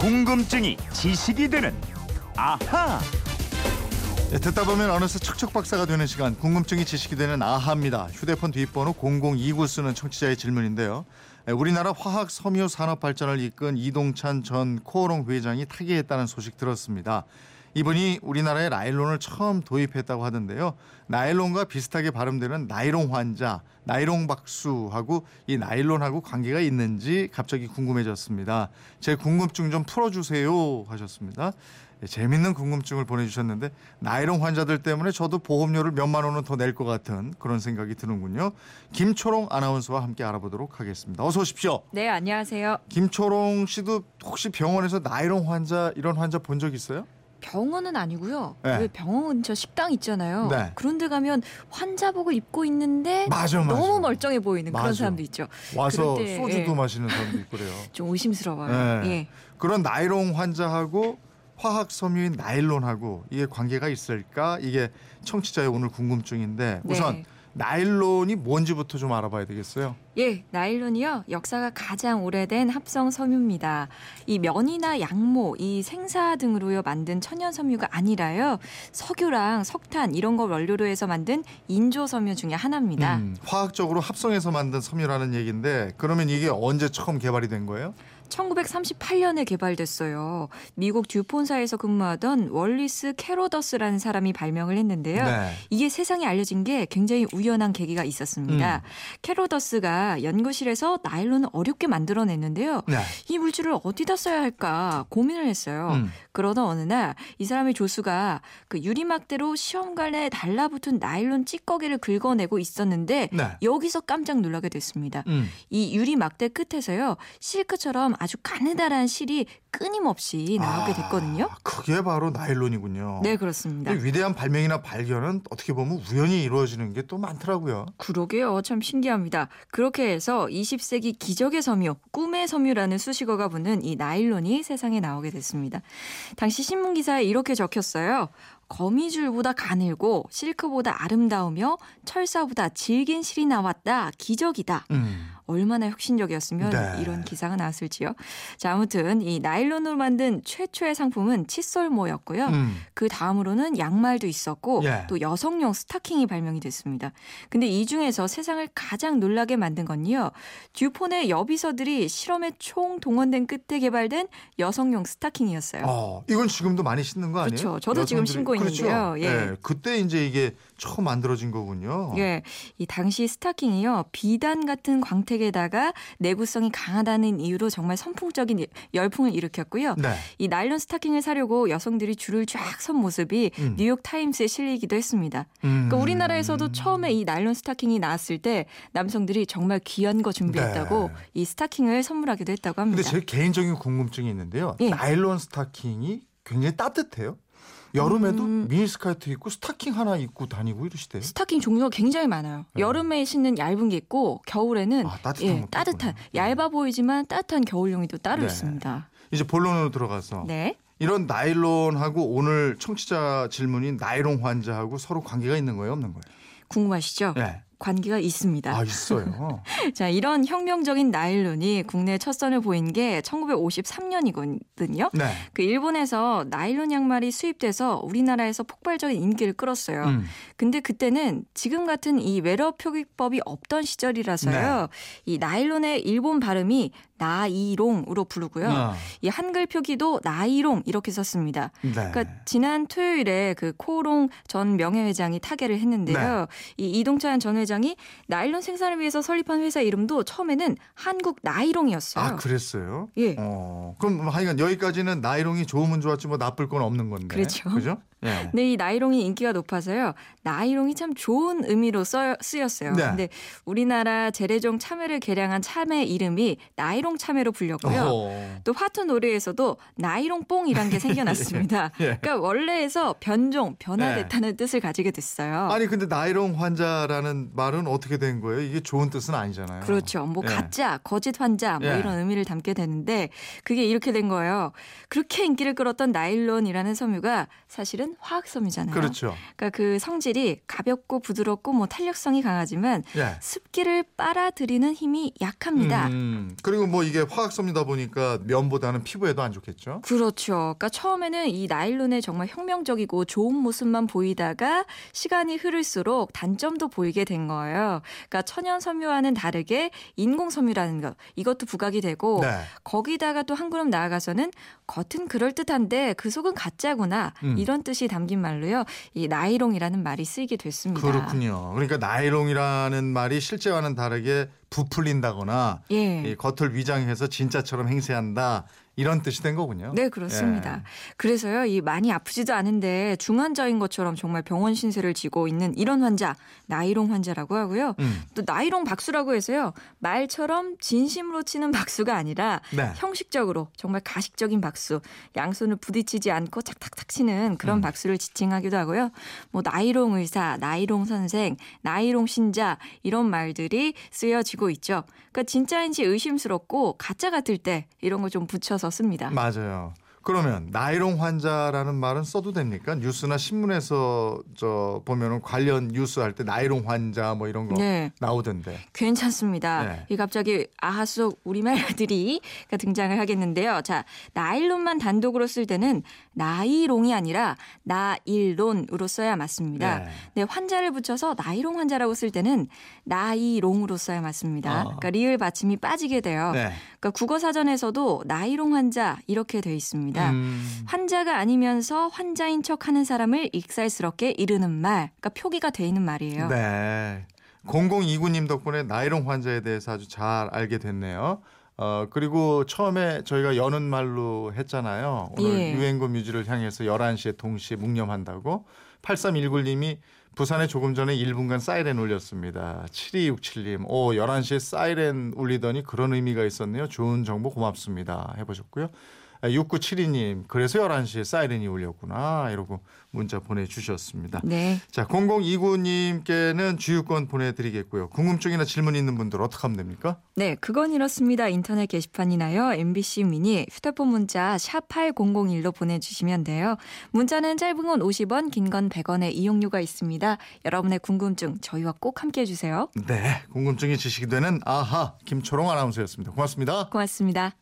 궁금증이 지식이 되는 아하. 네, 듣다 보면 어느새 척척 박사가 되는 시간 궁금증이 지식이 되는 아하입니다. 휴대폰 뒷번호 0029 쓰는 청취자의 질문인데요. 네, 우리나라 화학 섬유 산업 발전을 이끈 이동찬 전 코오롱 회장이 타계했다는 소식 들었습니다. 이분이 우리나라에 나일론을 처음 도입했다고 하던데요. 나일론과 비슷하게 발음되는 나이롱 환자, 나이롱 박수하고 이 나일론하고 관계가 있는지 갑자기 궁금해졌습니다. 제 궁금증 좀 풀어주세요 하셨습니다. 예, 재밌는 궁금증을 보내주셨는데 나이롱 환자들 때문에 저도 보험료를 몇만 원은 더 낼 것 같은 그런 생각이 드는군요. 김초롱 아나운서와 함께 알아보도록 하겠습니다. 어서 오십시오. 네, 안녕하세요. 김초롱 씨도 혹시 병원에서 나이롱 환자 이런 환자 본 적 있어요? 병원은 아니고요. 네. 왜 병원 근처 식당 있잖아요. 네. 그런데 가면 환자복을 입고 있는데 맞아, 맞아. 너무 멀쩡해 보이는 그런 맞아. 사람도 있죠. 와서 때, 소주도 예. 마시는 사람도 있고 그래요. 좀 의심스러워요. 네. 예. 그런 나이롱 환자하고 화학 섬유인 나일론하고 이게 관계가 있을까? 이게 청취자의 오늘 궁금증인데 우선 네. 나일론이 뭔지부터 좀 알아봐야 되겠어요. 예, 나일론이요. 역사가 가장 오래된 합성 섬유입니다. 이 면이나 양모, 이 생사 등으로요 만든 천연 섬유가 아니라요. 석유랑 석탄 이런 걸 원료로 해서 만든 인조 섬유 중에 하나입니다. 음, 화학적으로 합성해서 만든 섬유라는 얘기인데 그러면 이게 언제 처음 개발이 된 거예요? 1938년에 개발됐어요. 미국 듀폰사에서 근무하던 월리스 캐로더스라는 사람이 발명을 했는데요. 네. 이게 세상에 알려진 게 굉장히 우연한 계기가 있었습니다. 음. 캐로더스가 연구실에서 나일론을 어렵게 만들어냈는데요. 네. 이 물질을 어디다 써야 할까 고민을 했어요. 음. 그러던 어느 날 이 사람의 조수가 그 유리막대로 시험관에 달라붙은 나일론 찌꺼기를 긁어내고 있었는데 네. 여기서 깜짝 놀라게 됐습니다. 음. 이 유리 막대 끝에서요 실크처럼 아주 가느다란 실이 끊임없이 나오게 됐거든요. 아, 그게 바로 나일론이군요. 네 그렇습니다. 이 위대한 발명이나 발견은 어떻게 보면 우연히 이루어지는 게 또 많더라고요. 그러게요. 참 신기합니다. 그렇게 해서 20세기 기적의 섬유, 꿈의 섬유라는 수식어가 붙는 이 나일론이 세상에 나오게 됐습니다. 당시 신문 기사에 이렇게 적혔어요. 거미줄보다 가늘고 실크보다 아름다우며 철사보다 질긴 실이 나왔다. 기적이다. 음. 얼마나 혁신적이었으면 네. 이런 기사가 나왔을지요. 자, 아무튼 이 나일론으로 만든 최초의 상품은 칫솔모였고요. 음. 그 다음으로는 양말도 있었고 예. 또 여성용 스타킹이 발명이 됐습니다. 근데 이 중에서 세상을 가장 놀라게 만든 건요. 듀폰의 여비서들이 실험에 총 동원된 끝에 개발된 여성용 스타킹이었어요. 어, 이건 지금도 많이 신는 거 아니에요? 그렇죠. 저도 지금 신고 그렇죠. 있는데요. 예. 예, 그때 이제 이게 처음 만들어진 거군요. 예, 이 당시 스타킹이요 비단 같은 광택 에다가 내구성이 강하다는 이유로 정말 선풍적인 열풍을 일으켰고요. 네. 이 나일론 스타킹을 사려고 여성들이 줄을 쫙 선 모습이 음. 뉴욕 타임스에 실리기도 했습니다. 음. 그러니까 우리나라에서도 처음에 이 나일론 스타킹이 나왔을 때 남성들이 정말 귀한 거 준비했다고 네. 이 스타킹을 선물하기도 했다고 근데 합니다. 제 개인적인 궁금증이 있는데요. 예. 나일론 스타킹이 굉장히 따뜻해요. 여름에도 음. 미니스커트 입고 스타킹 하나 입고 다니고 이러시대요. 스타킹 종류가 굉장히 많아요. 네. 여름에 신는 얇은 게 있고 겨울에는 아, 따뜻한 예, 따뜻한 있구나. 얇아 보이지만 따뜻한 겨울용이 또 따로 네. 있습니다. 이제 본론으로 들어가서 네. 이런 나일론하고 오늘 청취자 질문인 나일론 환자하고 서로 관계가 있는 거예요, 없는 거예요? 궁금하시죠? 네. 관계가 있습니다. 아 있어요. 자, 이런 혁명적인 나일론이 국내 첫 선을 보인 게 1953년이거든요. 네. 그 일본에서 나일론 양말이 수입돼서 우리나라에서 폭발적인 인기를 끌었어요. 음. 근데 그때는 지금 같은 이 외러 표기법이 없던 시절이라서요. 네. 이 나일론의 일본 발음이 나이롱으로 부르고요. 아, 이 한글 표기도 나이롱 이렇게 썼습니다. 네. 그러니까 지난 토요일에 그 코오롱 전 명예회장이 타계를 했는데요. 네. 이 이동찬 전 회장이 나일론 생산을 위해서 설립한 회사 이름도 처음에는 한국 나이롱이었어요. 아 그랬어요? 예. 어 그럼 뭐 하여간 여기까지는 나일론이 좋으면 좋았지 뭐 나쁠 건 없는 건데. 그렇죠. 그죠? 예. 근데 이 나이롱이 인기가 높아서요. 나이롱이 참 좋은 의미로 써, 쓰였어요. 네. 근데 우리나라 재래종 참외를 개량한 참외 이름이 나이롱 참외로 불렸고요. 어. 또 화투 놀이에서도 나이롱 뽕이란 게 생겨났습니다. 예. 그러니까 원래에서 변종, 변화됐다는 뜻을 가지게 됐어요. 아니 근데 나일론 환자라는 말은 어떻게 된 거예요? 이게 좋은 뜻은 아니잖아요. 그렇죠. 뭐 예. 가짜, 거짓 환자 뭐 예. 이런 의미를 담게 되는데 그게 이렇게 된 거예요. 그렇게 인기를 끌었던 나일론이라는 섬유가 사실은 나일론은 화학 섬유잖아요. 그렇죠. 그러니까 그 성질이 가볍고 부드럽고 뭐 탄력성이 강하지만 예. 습기를 빨아들이는 힘이 약합니다. 음, 그리고 뭐 이게 화학섬유다 보니까 면보다는 피부에도 안 좋겠죠. 그렇죠. 그러니까 처음에는 이 나일론의 정말 혁명적이고 좋은 모습만 보이다가 시간이 흐를수록 단점도 보이게 된 거예요. 그러니까 천연 섬유와는 다르게 인공 섬유라는 것 이것도 부각이 되고 네. 거기다가 또 한 걸음 나아가서는 겉은 그럴 듯한데 그 속은 가짜구나 음. 이런 뜻이 담긴 말로요. 이 나이롱이라는 말이 쓰이게 됐습니다. 그렇군요. 그러니까 나이롱이라는 말이 실제와는 다르게 부풀린다거나 예. 이 겉을 위장해서 진짜처럼 행세한다 이런 뜻이 된 거군요. 네, 그렇습니다. 예. 그래서요, 이 많이 아프지도 않은데 중환자인 것처럼 정말 병원 신세를 지고 있는 이런 환자, 나이롱 환자라고 하고요. 음. 또 나이롱 박수라고 해서요, 말처럼 진심으로 치는 박수가 아니라 네. 형식적으로 정말 가식적인 박수, 양손을 부딪히지 않고 탁탁탁 치는 그런 음. 박수를 지칭하기도 하고요. 뭐 나이롱 의사, 나이롱 선생, 나이롱 신자 이런 말들이 쓰여지고 있죠. 그러니까 진짜인지 의심스럽고 가짜 같을 때 이런 거 좀 붙여서 씁니다. 맞아요. 그러면 나이롱 환자라는 말은 써도 됩니까? 뉴스나 신문에서 저 보면은 관련 뉴스 할 때 나이롱 환자 뭐 이런 거 네. 나오던데. 괜찮습니다. 네. 이 갑자기 아하 속 우리말들이 등장을 하겠는데요. 자, 나일론만 단독으로 쓸 때는 나이롱이 아니라 나일론으로 써야 맞습니다. 네. 네, 환자를 붙여서 나이롱 환자라고 쓸 때는 나이롱으로 써야 맞습니다. 아. 그러니까 리을 받침이 빠지게 돼요. 네. 그러니까 국어 사전에서도 나이롱 환자 이렇게 돼 있습니다. 음, 환자가 아니면서 환자인 척하는 사람을 익살스럽게 이르는 말, 그러니까 표기가 돼 있는 말이에요. 네. 0029님 덕분에 나이롱 환자에 대해서 아주 잘 알게 됐네요. 어, 그리고 처음에 저희가 여는 말로 했잖아요. 오늘 예. 유행고 뮤지를 향해서 11시에 동시에 묵념한다고. 8319님이 부산에 조금 전에 1분간 사이렌 울렸습니다. 7267님, 오, 11시에 사이렌 울리더니 그런 의미가 있었네요. 좋은 정보 고맙습니다. 해보셨고요. 6972님, 그래서 11시에 사이렌이 울렸구나. 이러고 문자 보내주셨습니다. 네. 자, 0029님께는 주유권 보내드리겠고요. 궁금증이나 질문 있는 분들 어떻게 하면 됩니까? 네, 그건 이렇습니다. 인터넷 게시판이나요. MBC 미니 휴대폰 문자 샵 8001로 보내주시면 돼요. 문자는 짧은 건 50원, 긴 건 100원의 이용료가 있습니다. 여러분의 궁금증 저희와 꼭 함께해 주세요. 네, 궁금증이 지식이 되는 아하 김초롱 아나운서였습니다. 고맙습니다. 고맙습니다.